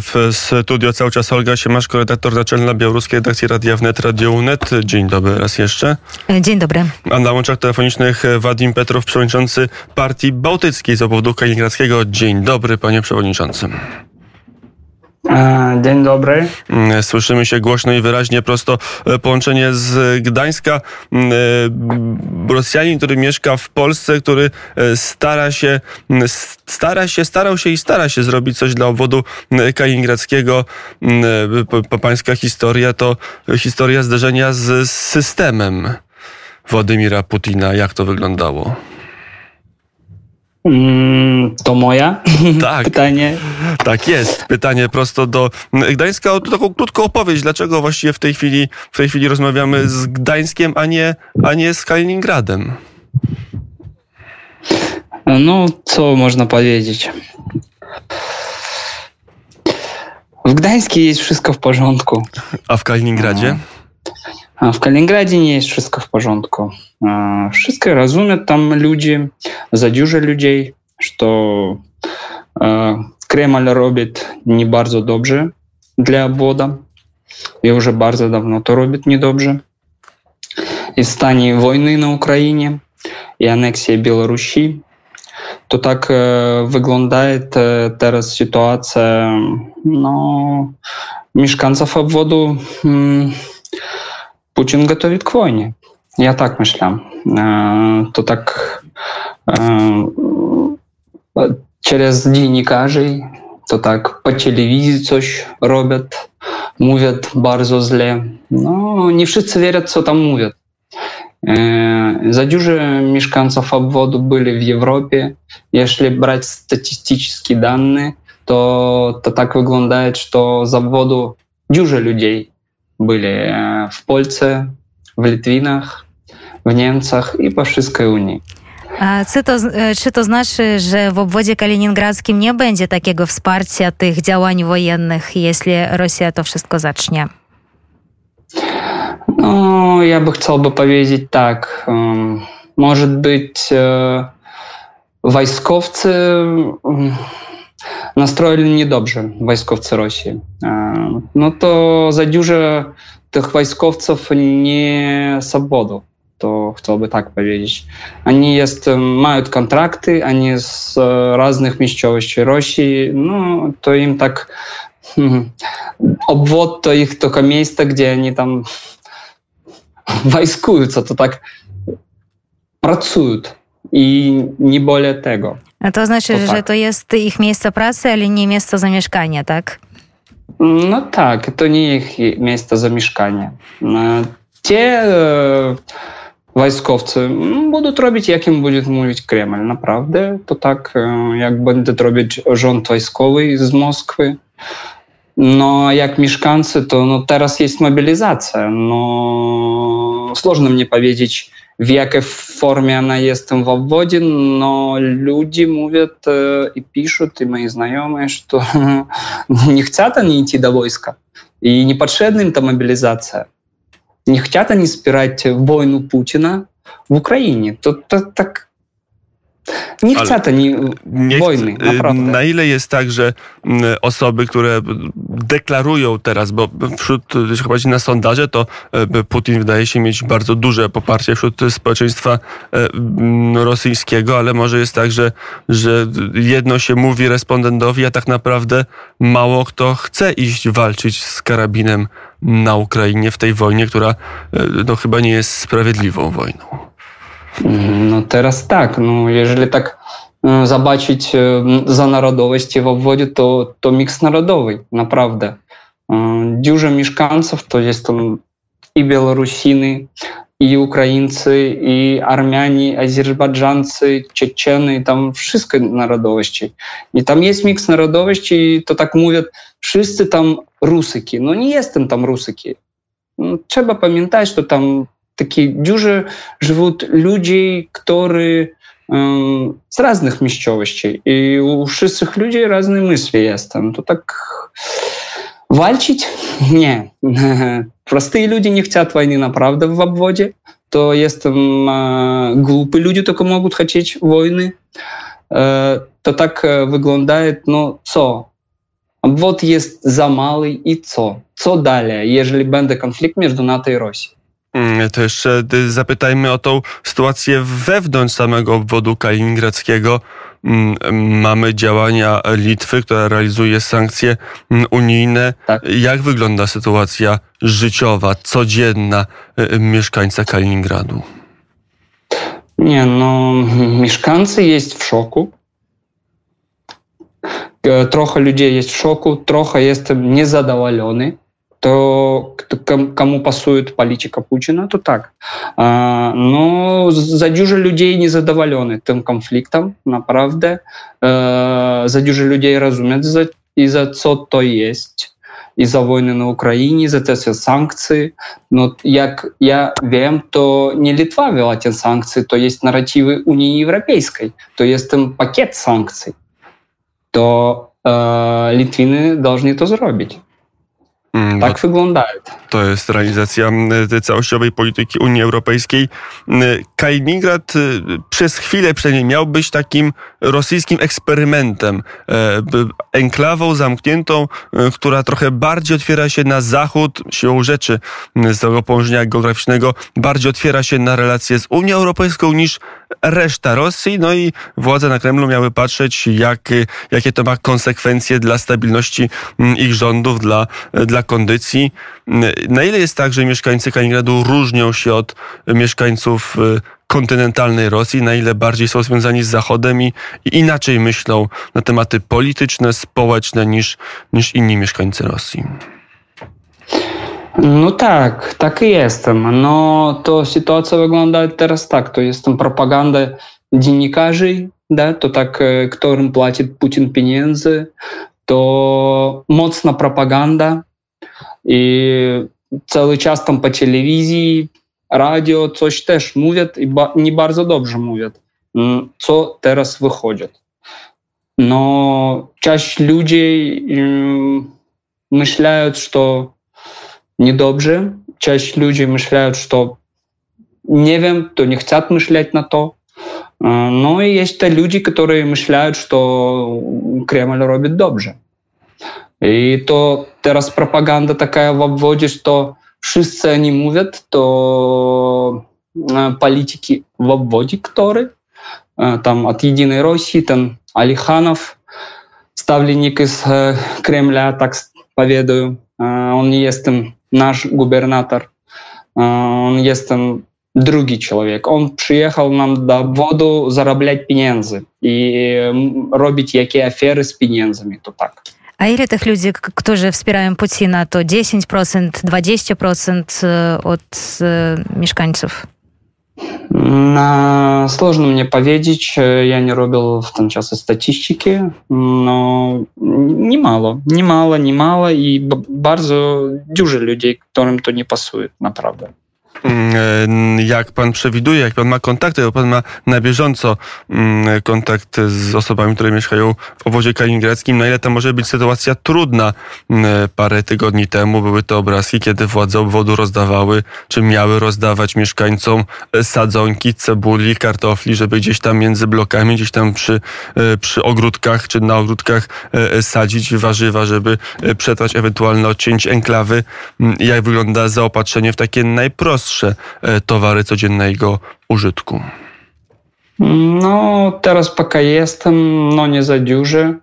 W studio cały czas Olga Siemaszko, redaktor naczelna białoruskiej redakcji Radia Wnet, Radio UNET. Dzień dobry raz jeszcze. E, dzień dobry. A na łączach telefonicznych e, Wadim Petrow, przewodniczący Partii Bałtyckiej z obwodu kaliningradzkiego. Dzień dobry, panie przewodniczący. Dzień dobry. Mm, słyszymy się głośno i wyraźnie prosto. E, połączenie z Gdańska. Mm, e, Rosjanin, który mieszka w Polsce, który e, stara się, mm, stara się, starał się i stara się zrobić coś dla obwodu kaliningradzkiego. Pańska historia to historia zderzenia z systemem Władimira Putina. Jak to wyglądało? Mm, to moja tak, pytanie. Tak jest. Pytanie prosto do Gdańska. O taką krótką opowieść, dlaczego właściwie w tej chwili, w tej chwili rozmawiamy z Gdańskiem, a nie, a nie z Kaliningradem? No, co można powiedzieć? W Gdańsku jest wszystko w porządku. A w Kaliningradzie? W Kaliningradzie nie jest wszystko w porządku. Wszystko rozumią tam ludzie, za dużo ludzi, że Kreml robi nie bardzo dobrze dla obwoda. I уже bardzo dawno to robi niedobrze. I w stanie wojny na Ukrainie i aneksji Białorusi, to tak e, wygląda te, teraz sytuacja no, mieszkańców obwodu. Mm, Путин готовит к войне. Я так мышлял. Э, то так э, через дні кажей, то так по телевізії щось роблять, мовлять дуже зле. Ну, не всі вірять, що там мовлять. Э, за дюже мешканцев обводу были в Европе. Если брать статистические данные, то, то так выглядит, что за обводу дюже людей были в Польце, в Литвинах, в Немцах і Пашыскай уніі. Це то чи то значи, że w obwodzie kaliningradzkim nie będzie takiego wsparcia tych działań wojennych, jeśli Rosja to wszystko zacznie? Ну, я бы хотел бы powiedzieć так. Может быть, войсковцы настроілі недобрже вайскоўцы Росіі а, Ну то задюжа тых вайскоўцаў не свободу то хотел бы так powiedzieć они есть э, мают контракты они с э, разных мясцовішчай Росіі Ну то им так хм, обвод то их только место где они там войскуются то так э, працуют и не более того To а значит to tak. że to jest ich miejsce pracy, ale nie miejsce так? Ну так, это не их место miejsce zamieszkania. А те э, вайскоўцы будут робіць, яким будет будзе Кремль, на направды, то так э, як будет робіць жен вайсковы из Москвы. Но як мешканцы, то ну, зараз есть мобілізацыя, но сложно мне паведзіць, в якой форме она есть там в обводе, но люди мувят э, и пишут, и мои знакомые, что ну, не хотят они идти до войска, и не подшедна им там мобилизация. Не хотят они спирать войну Путина в Украине. Тут так, Nie chcę tej wojny, y, naprawdę. Na ile jest tak, że mm, osoby, które deklarują teraz, bo wśród, jeśli y, chodzi na sondaże, to y, Putin wydaje się mieć bardzo duże poparcie wśród społeczeństwa mm, rosyjskiego, ale może jest tak, że, że jedno się mówi respondentowi, a tak naprawdę mało kto chce iść walczyć z karabinem na Ukrainie w tej wojnie, która no, chyba nie jest sprawiedliwą wojną. No teraz tak, no jeżeli tak zobaczyć za narodowość w obwodzie, to, to miks narodowy, naprawdę. Dużo mieszkańców to jest tam i Białorusiny, i Ukraińcy, i Armianie, Azerbejdżancy, Czeczeny, tam wszystkie narodowości. I tam jest miks narodowości, i to tak mówią, wszyscy tam Rusyki. No nie jestem tam Rusyki. No, trzeba pamiętać, że tam такие дюжи живут люди, которые э, с разных мясцовасцей і у шысых людей разныя мыслі я там то так вальчить не простые люди не хотят войны на правда в обводе то есть там э, глупые люди только могут хотеть войны э, то так э, выглядает но со обвод есть за малый и цо цо далее ежели бенда конфликт между нато и россией Mm, to jeszcze y, zapytajmy o tą sytuację wewnątrz samego obwodu kaliningradzkiego. Mm, mm, mamy działania Litwy, która realizuje sankcje unijne. Tak. Jak wygląda sytuacja życiowa, codzienna y, y, mieszkańca Kaliningradu? Nie, no, mieszkańcy jest w szoku. E, trochę ludzi jest w szoku, trochę jestem niezadowolony. To кому пасует политика Путина, то так. А, но за дюжа людей не задавалены тым канфліктам, направда за дюжа людей разумяць за за co то есть и за войны на Украине, и за те все санкцыі но как я вем то не Литва вела эти санкции, то есть нарративы унии европейской, то есть тым пакет санкций, то э, а, літвіны должны это сделать. Mm, tak no wygląda. To jest realizacja mm, całościowej polityki Unii Europejskiej. Mm, Kaliningrad y, przez chwilę przynajmniej miał być takim rosyjskim eksperymentem. E, enklawą zamkniętą, y, która trochę bardziej otwiera się na zachód, siłą rzeczy z tego położenia geograficznego, bardziej otwiera się na relacje z Unią Europejską niż reszta Rosji. No i władze na Kremlu miały patrzeć, jak, jakie to ma konsekwencje dla stabilności mm, ich rządów, dla, dla kondycji. Mm, na ile jest tak, że mieszkańcy Kaliningradu różnią się od mieszkańców y, kontynentalnej Rosji, na ile bardziej są związani z Zachodem i, i inaczej myślą na tematy polityczne, społeczne niż, niż inni mieszkańcy Rosji? No tak, tak jestem. No to sytuacja wygląda teraz tak, to tam propaganda dziennikarzy, da, to tak, e, którym płaci Putin pieniędzy, to mocna propaganda i cały czas tam po telewizji, radio coś też mówią i ba nie bardzo dobrze mówią, mm, co teraz wychodzi. No, część ludzi mm, myślą, że недобrzy. Część ludzi myślą, что не wiem, to nie chcą myśleć na to. No и есть то люди, которые мышляют, что Кремль робит добже. И то раз пропаганда такая в обводе, что wszyscy они mówiят, то а, политики в обводе, которые а, там от «Единой России», там Алиханов, ставленник из э, Кремля, так поведаю, а, он не есть там nasz gubernator. E, jest ten drugi człowiek. On przyjechał nam do wodu zarabiać pieniędzy i robić jakie afery z pieniędzmi, to tak. А или тех людей, которые вспираем Путина, то 10%, 20% от э, мешканцев? На... Сложно мне powiedzieć, ja nie robił w tym czasie statystyki, no niemało, niemało, niemało i bardzo dużo ludzi, którym to nie pasuje, naprawdę. Mm, e, jak pan przewiduje, jak pan ma kontakty, bo pan ma na bieżąco mm, kontakt z osobami, które mieszkają w obozie kaliningradzkim, na no, ile to może być sytuacja trudna? Mm, e, parę tygodni temu były te obrazki, kiedy władze obwodu rozdawały, czy miały rozdawać mieszkańcom e, sadzonki, cebuli, kartofli, żeby gdzieś tam między blokami, gdzieś tam przy, przy ogródkach, czy na ogródkach sadzić warzywa, żeby przetrwać ewentualne odcięć enklawy. Jak wygląda zaopatrzenie w takie najprostsze najprostsze e, towary codziennego użytku? No, teraz paka jestem, no nie za dużo.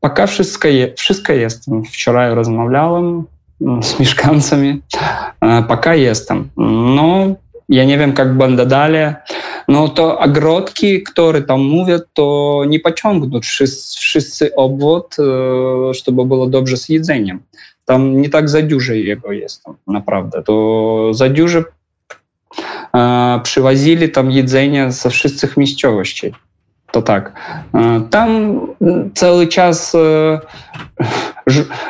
Paka wszystko, je, wszystko jestem. Wczoraj rozmawiałem mm, z mieszkańcami. E, paka jestem. No, ja nie wiem, jak będę dalej. No to ogrodki, które tam mówią, to nie pociągną wszyscy, wszyscy obwód, e, żeby było dobrze z jedzeniem. Tam nie tak za dużo jego jest, naprawdę. To za dużo E, przywozili tam jedzenie ze wszystkich miejscowości. To tak. E, tam cały czas e,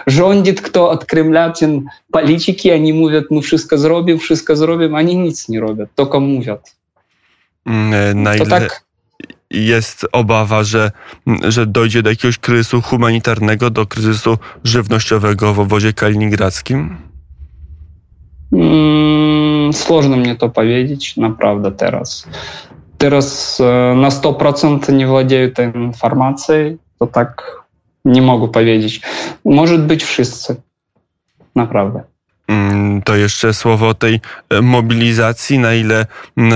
rządzi kto od Kremla, ten polityki, oni mówią, my no wszystko zrobimy, wszystko zrobimy, oni nic nie robią, tylko mówią. Mm, Na tak... jest obawa, że, że dojdzie do jakiegoś kryzysu humanitarnego, do kryzysu żywnościowego w obwodzie kaliningradzkim? Mm Сложно мне то паведзіць направда teraz teraz э, на сто процентов не владеют информацией то так не могу паведзіць может быть в на направда Mm, to jeszcze słowo o tej e, mobilizacji, na ile mm,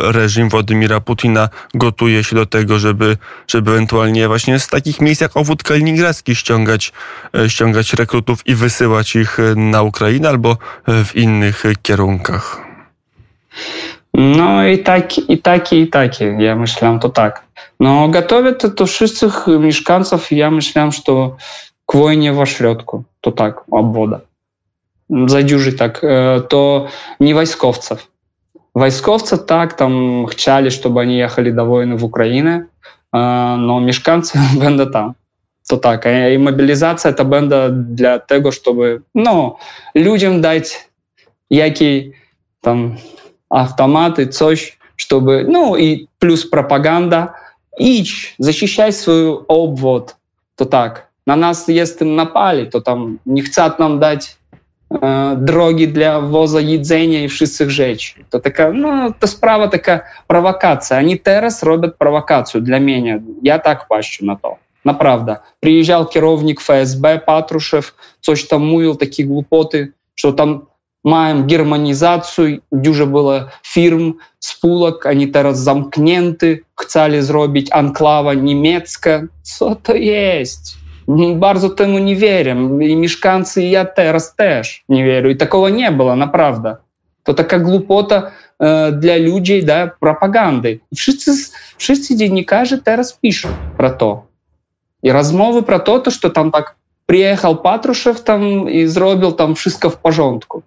reżim Władimira Putina gotuje się do tego, żeby, żeby ewentualnie właśnie z takich miejsc jak Owód kaliningradzki ściągać, e, ściągać rekrutów i wysyłać ich e, na Ukrainę albo w innych kierunkach. No i takie, i takie, i takie. Ja myślałem to tak. No готовят to wszystkich mieszkańców. Ja myślałem, że к войне w ośrodku, To tak, obwoda. задюжи так, э, то не войсковцев. Войсковцы так там хотели, чтобы они ехали до войны в Украину, э, но мешканцы бенда там. То так, і а, мобілізація это бенда для того, щоб ну, людям дати який там автоматы, і coś, щоб, ну, і плюс пропаганда. Іч, защищай свою обвод, то так. На нас, если напали, то там не хотят нам дать drogi dla woza jedzenia i wszystkich rzeczy. To taka, no, to sprawa taka prowokacja. Oni teraz robią prowokację dla mnie. Ja tak patrzę na to. Naprawdę. Приезжал kierownik FSB Патрушев, coś tam mówił, takie głupoty, że tam mają германизацию, dużo było firm, spółek, oni teraz zamknięty, chcieli zrobić anklawa niemiecka. Co to jest? Bardzo temu nie wierzę. I mieszkańcy, i ja teraz też nie wierzę. I takiego nie było, naprawdę. To taka głupota e, dla ludzi, да, propagandy. I wszyscy, wszyscy dziennikarze teraz piszą про to. I rozmowy про to, to, że tam tak przyjechał Patruszew tam i zrobił tam wszystko w porządku.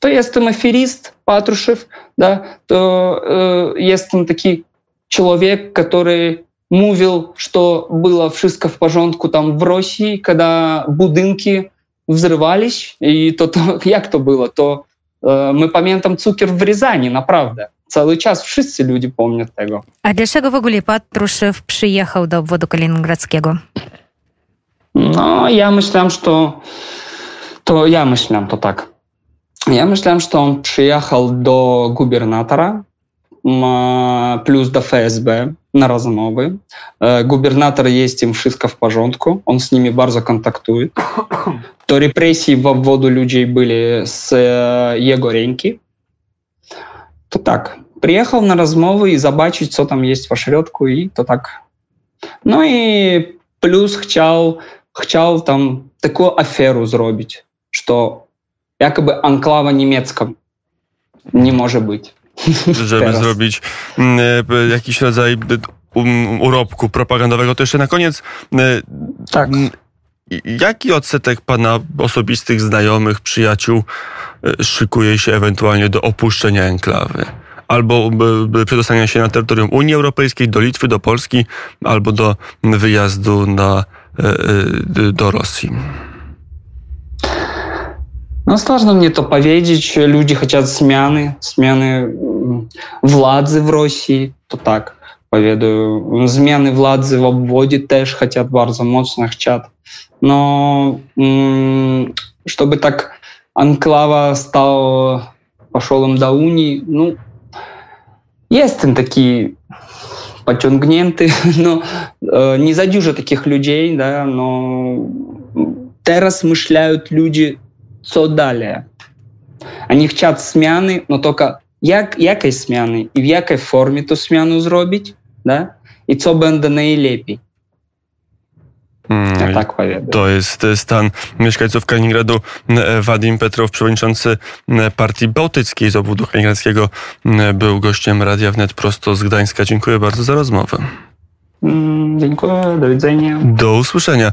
To jestem aferist Патрушев, да, то э, есть он такой человек, который Мувил, что было в в пажонку там в России, когда будинки взрывались и то, то як то было то э, мы памятам цукер в на правда. Целый час в wszyscy люди помнят этого. А для чего ввогуле патрушев приехал до обводу калининградскего Но ну, я мыслям что то я мыслям то так я мыслям что он приехал до губернатора а, плюс до ФСБ на размовы. Э, губернатор есть ім шыска в пажонтку, он с ними барзо контактует. То репрессии в обводу людей были с э, его То так, приехал на размовы и забачить, что там есть в ашрёдку и то так. Ну и плюс хотел, хотел там такую аферу зробить, что якобы анклава немецком не может быть. żeby Teraz. zrobić mm, e, jakiś rodzaj um, urobku propagandowego. To jeszcze na koniec. E, tak. Jaki odsetek pana osobistych znajomych, przyjaciół e, szykuje się ewentualnie do opuszczenia enklawy? Albo przedostania się na terytorium Unii Europejskiej, do Litwy, do Polski, albo do wyjazdu na, do Rosji? No, сложно мне to powiedzieć. Ludzie хотят zmiany, zmiany. владзы в Росіі то так паведаю змены владзы в обводзе теж хотят барза моцных чат но чтобы так анклава стал пошелом им уні ну есть там такие пацёнгненты но э, не задюжа таких людей да но те размышляют люди что далее они хотят смены но только jak, jakiej zmiany i w jakiej formie tę zmianę zrobić, da? i co będzie najlepiej. Mm, ja tak To jest stan mieszkańców Kaliningradu. E, Wadim Petrow, przewodniczący e, Partii Bałtyckiej z obwodu kaliningradzkiego, e, był gościem Radia Wnet prosto z Gdańska. Dziękuję bardzo za rozmowę. Mm, dziękuję, do widzenia. Do usłyszenia.